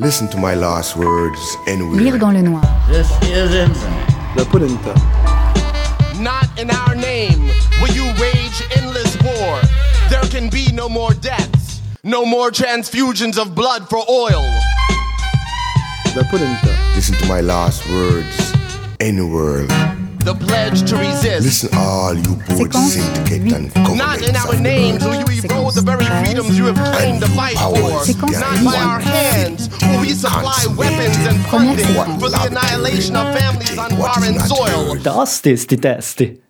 Listen to my last words anyway. Lire dans le noir. This is infinite. La polenta. Not in our name will you wage endless war. There can be no more deaths, no more transfusions of blood for oil. La polenta. Listen to my last words anywhere. The pledge to resist. Listen, all you both syndicate and Not in our names will you erode the very freedoms you have claimed to fight for. Not by our hands will we supply weapons and funding for the annihilation of families on foreign soil. Tosti sti testi.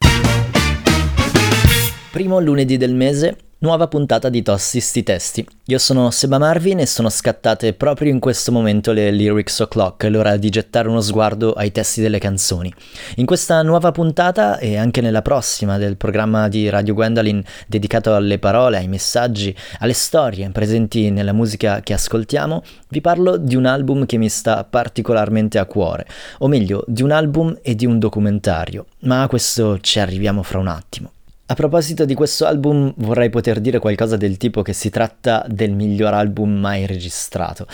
Primo lunedì del mese, nuova puntata di Tosti sti testi. Io sono Seba Marvin e sono scattate proprio in questo momento le lyrics o'clock, l'ora di gettare uno sguardo ai testi delle canzoni. In questa nuova puntata e anche nella prossima del programma di Radio Gwendolyn dedicato alle parole, ai messaggi, alle storie presenti nella musica che ascoltiamo, vi parlo di un album che mi sta particolarmente a cuore, o meglio, di un album e di un documentario, ma a questo ci arriviamo fra un attimo. A proposito di questo album vorrei poter dire qualcosa del tipo che si tratta del miglior album mai registrato,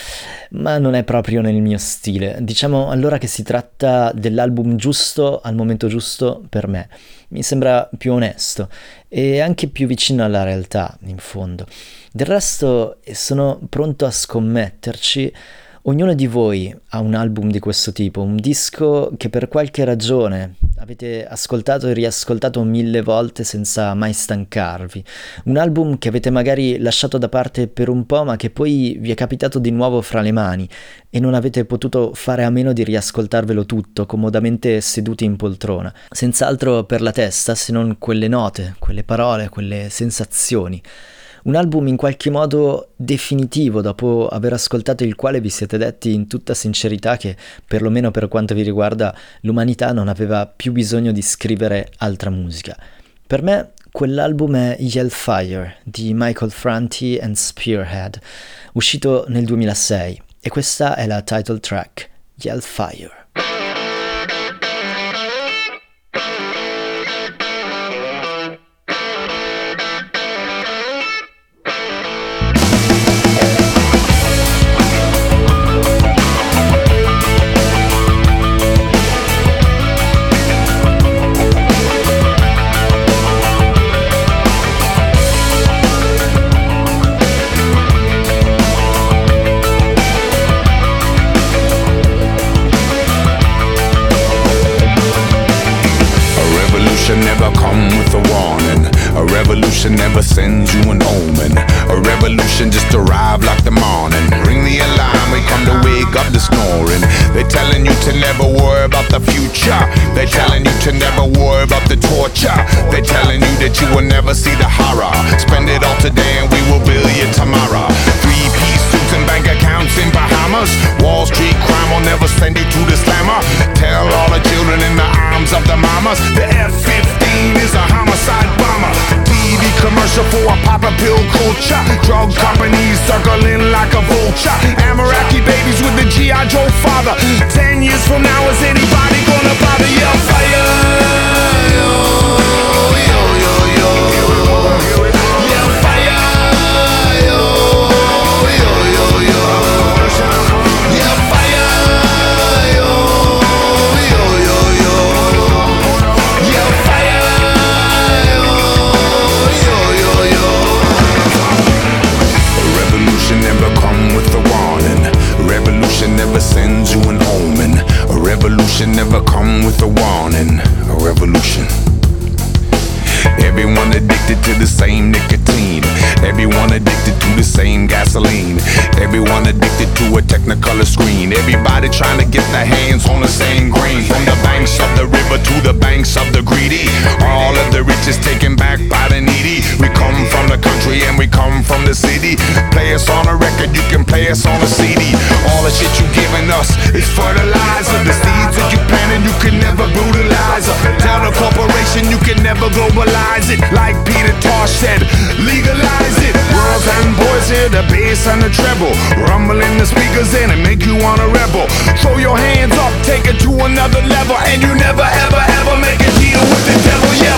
ma non è proprio nel mio stile. Diciamo allora che si tratta dell'album giusto al momento giusto per me. Mi sembra più onesto e anche più vicino alla realtà, in fondo. Del resto sono pronto a scommetterci Ognuno di voi ha un album di questo tipo, un disco che per qualche ragione avete ascoltato e riascoltato mille volte senza mai stancarvi, un album che avete magari lasciato da parte per un po' ma che poi vi è capitato di nuovo fra le mani e non avete potuto fare a meno di riascoltarvelo tutto comodamente seduti in poltrona, senz'altro per la testa se non quelle note, quelle parole, quelle sensazioni. Un album in qualche modo definitivo dopo aver ascoltato il quale vi siete detti in tutta sincerità che, perlomeno per quanto vi riguarda, l'umanità non aveva più bisogno di scrivere altra musica. Per me quell'album è Yellfire di Michael Franti and Spearhead, uscito nel 2006 e questa è la title track, Yellfire. Worry about the future. They're telling you to never worry about the torture. They're telling you that you will never see the horror. Spend it all today and we will build you tomorrow. Three piece suits and bank accounts in Bahamas. Wall Street crime will never send you to the slammer. Tell all the children in the arms of the mamas. The F-15 is a homicide bomber. TV commercial for a papa pill culture. Drug companies circling like a vulture. Amaraki babies with the G.I. Joe father. Ten years from now, is anybody gonna bother? Yeah, fire. Trying to get their hands on the same green. From the banks of the river to the banks of the greedy. All of the rich is taken back by the needy. We come from the country and we come from the city. Play us on a record, you can play us on a CD. All the shit you giving us is fertilizer. The seeds that you planted, you can never brutalize. Never globalize it. Like Peter Tosh said, legalize it. Girls and boys hear the bass and the treble. Rumbling the speakers in and make you wanna rebel. Throw your hands up, take it to another level. And you never ever ever make a deal with the devil. Yeah,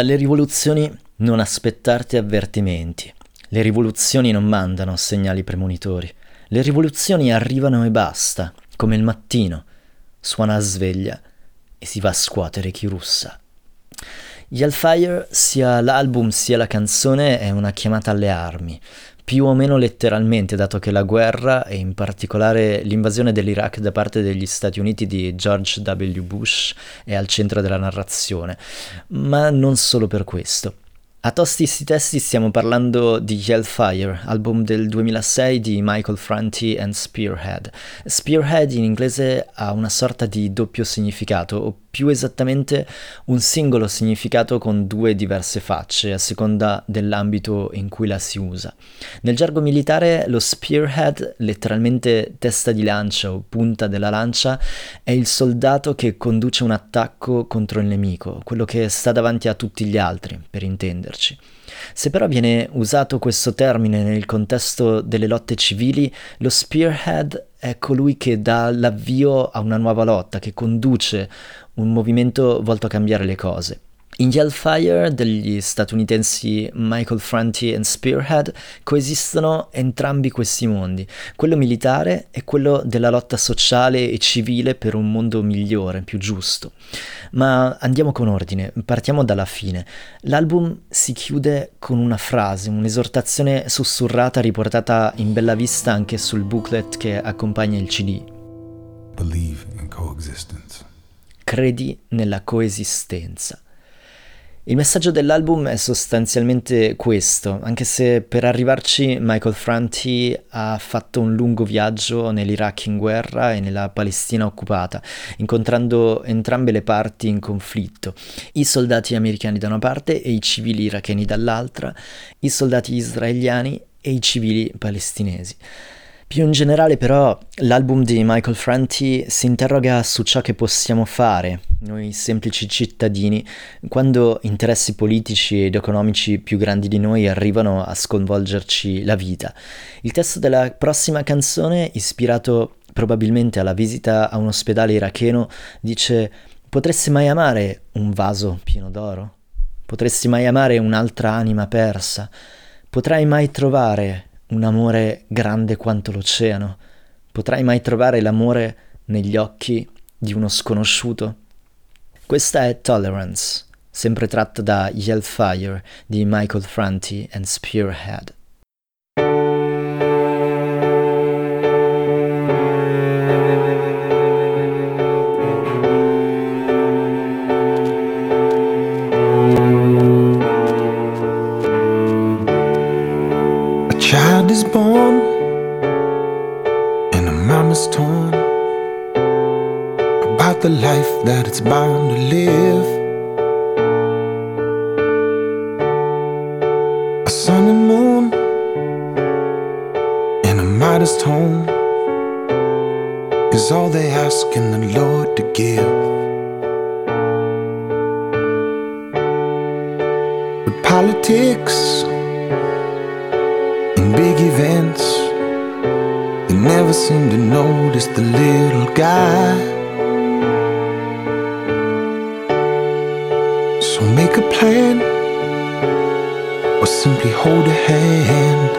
Dalle rivoluzioni non aspettarti avvertimenti. Le rivoluzioni non mandano segnali premonitori. Le rivoluzioni arrivano e basta, come il mattino. Suona a sveglia e si va a scuotere chi russa. Yellfire, sia l'album sia la canzone, è una chiamata alle armi, più o meno letteralmente, dato che la guerra, e in particolare l'invasione dell'Iraq da parte degli Stati Uniti di George W. Bush, è al centro della narrazione. Ma non solo per questo. A tosti sti testi stiamo parlando di Hellfire, album del 2006 di Michael Franti and Spearhead. Spearhead in inglese ha una sorta di doppio significato, più esattamente un singolo significato con due diverse facce, a seconda dell'ambito in cui la si usa. Nel gergo militare lo spearhead, letteralmente testa di lancia o punta della lancia, è il soldato che conduce un attacco contro il nemico, quello che sta davanti a tutti gli altri, per intenderci. Se però viene usato questo termine nel contesto delle lotte civili, lo spearhead è colui che dà l'avvio a una nuova lotta, che conduce un movimento volto a cambiare le cose. In Hellfire degli statunitensi Michael Franti e Spearhead coesistono entrambi questi mondi, quello militare e quello della lotta sociale e civile per un mondo migliore, più giusto. Ma andiamo con ordine, partiamo dalla fine. L'album si chiude con una frase, un'esortazione sussurrata riportata in bella vista anche sul booklet che accompagna il CD. Believe in coexistence. Credi nella coesistenza. Il messaggio dell'album è sostanzialmente questo, anche se per arrivarci Michael Franti ha fatto un lungo viaggio nell'Iraq in guerra e nella Palestina occupata, incontrando entrambe le parti in conflitto, i soldati americani da una parte e i civili iracheni dall'altra, i soldati israeliani e i civili palestinesi. Più in generale però l'album di Michael Franti si interroga su ciò che possiamo fare, noi semplici cittadini, quando interessi politici ed economici più grandi di noi arrivano a sconvolgerci la vita. Il testo della prossima canzone, ispirato probabilmente alla visita a un ospedale iracheno, dice Potresti mai amare un vaso pieno d'oro? Potresti mai amare un'altra anima persa? Potrai mai trovare un amore grande quanto l'oceano? Potrai mai trovare l'amore negli occhi di uno sconosciuto? Questa è Tolerance, sempre tratta da Hellfire di Michael Franti and Spearhead. That it's bound to live. A sun and moon in a modest home is all they ask in the Lord to give. But politics and big events. They never seem to notice the little guy make a plan or simply hold a hand.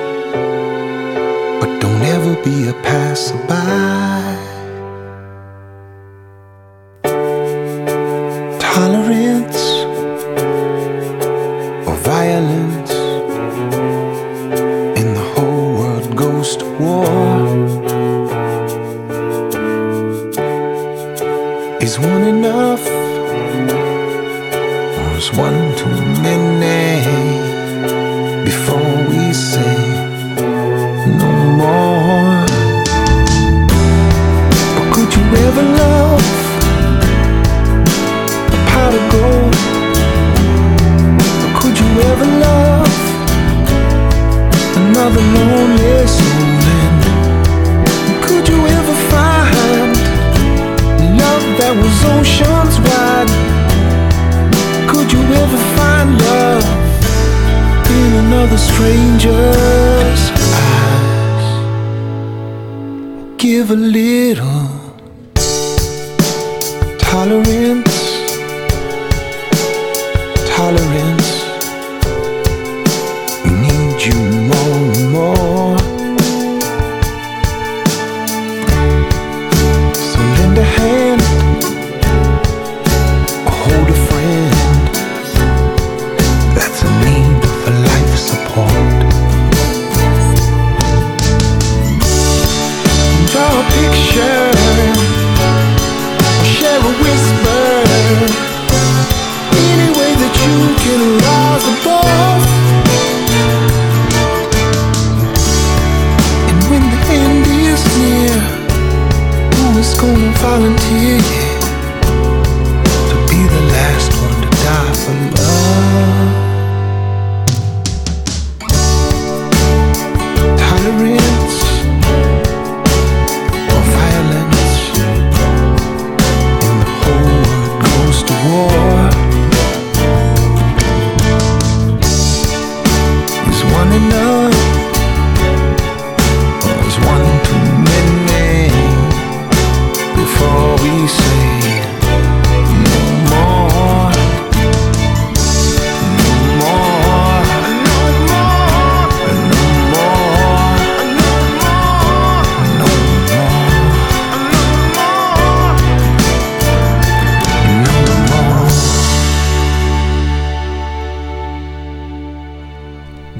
But don't ever be a passerby. One stranger's eyes? Give a little tolerance.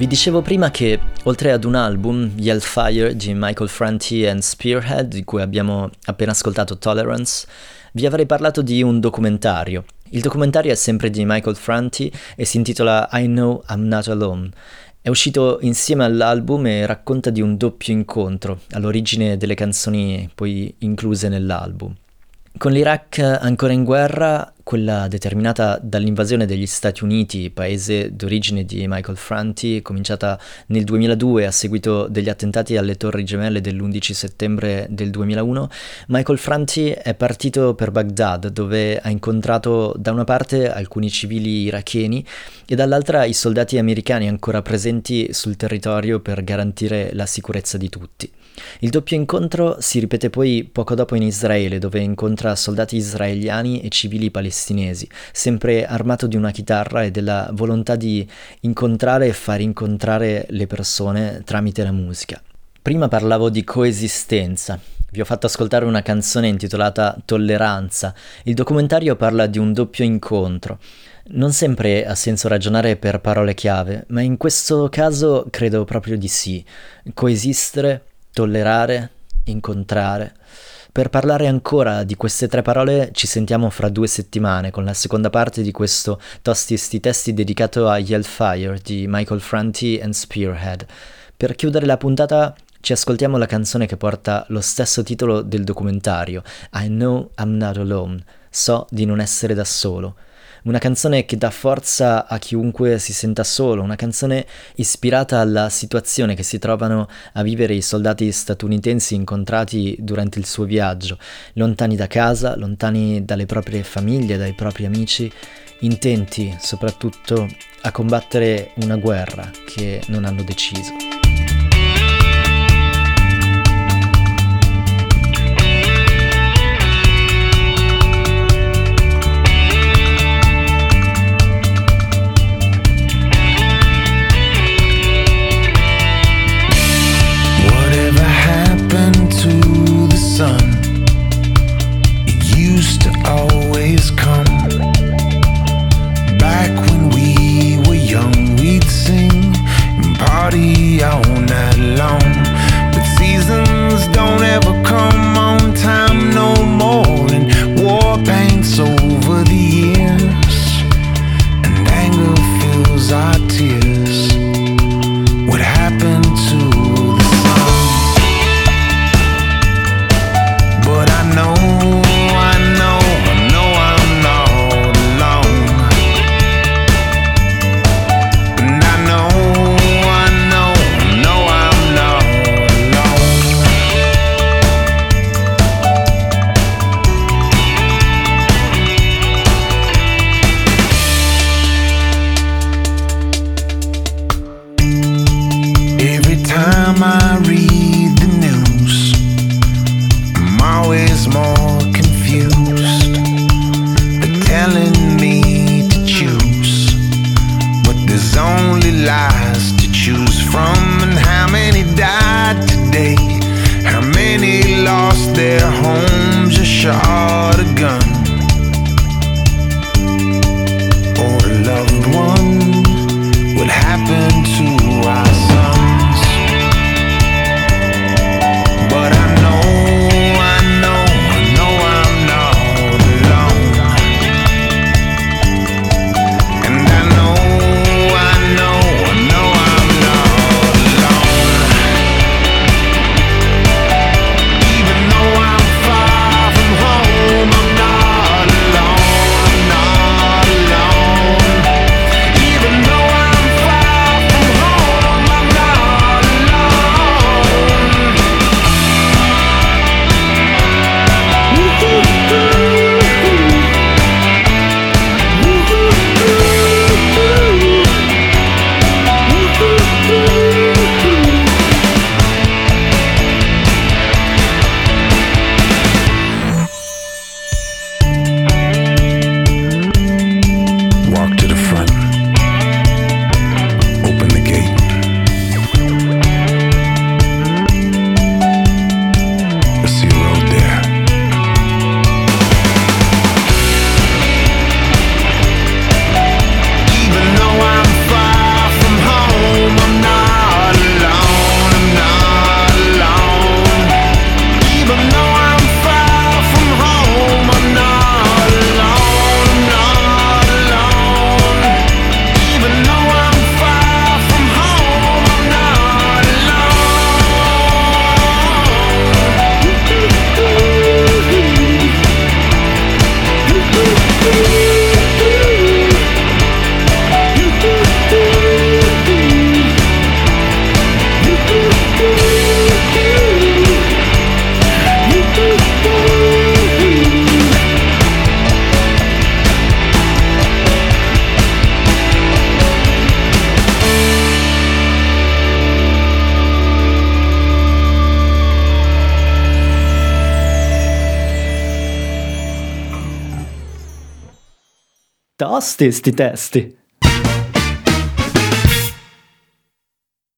Vi dicevo prima che, oltre ad un album, Yellfire di Michael Franti and Spearhead, di cui abbiamo appena ascoltato Tolerance, vi avrei parlato di un documentario. Il documentario è sempre di Michael Franti e si intitola I Know I'm Not Alone. È uscito insieme all'album e racconta di un doppio incontro, all'origine delle canzoni poi incluse nell'album. Con l'Iraq ancora in guerra, quella determinata dall'invasione degli Stati Uniti, paese d'origine di Michael Franti, cominciata nel 2002 a seguito degli attentati alle Torri Gemelle dell'11 settembre del 2001, Michael Franti è partito per Baghdad, dove ha incontrato da una parte alcuni civili iracheni e dall'altra i soldati americani ancora presenti sul territorio per garantire la sicurezza di tutti. Il doppio incontro si ripete poi poco dopo in Israele, dove incontra soldati israeliani e civili palestinesi, sempre armato di una chitarra e della volontà di incontrare e far incontrare le persone tramite la musica. Prima parlavo di coesistenza. Vi ho fatto ascoltare una canzone intitolata Tolleranza. Il documentario parla di un doppio incontro. Non sempre ha senso ragionare per parole chiave, ma in questo caso credo proprio di sì. Coesistere, tollerare, incontrare. Per parlare ancora di queste tre parole ci sentiamo fra due settimane con la seconda parte di questo Tosti sti testi dedicato a Yellfire di Michael Franti and Spearhead. Per chiudere la puntata ci ascoltiamo la canzone che porta lo stesso titolo del documentario, I Know I'm Not Alone, so di non essere da solo. Una canzone che dà forza a chiunque si senta solo, una canzone ispirata alla situazione che si trovano a vivere i soldati statunitensi incontrati durante il suo viaggio, lontani da casa, lontani dalle proprie famiglie, dai propri amici, intenti soprattutto a combattere una guerra che non hanno deciso. pressure Tosti sti testi.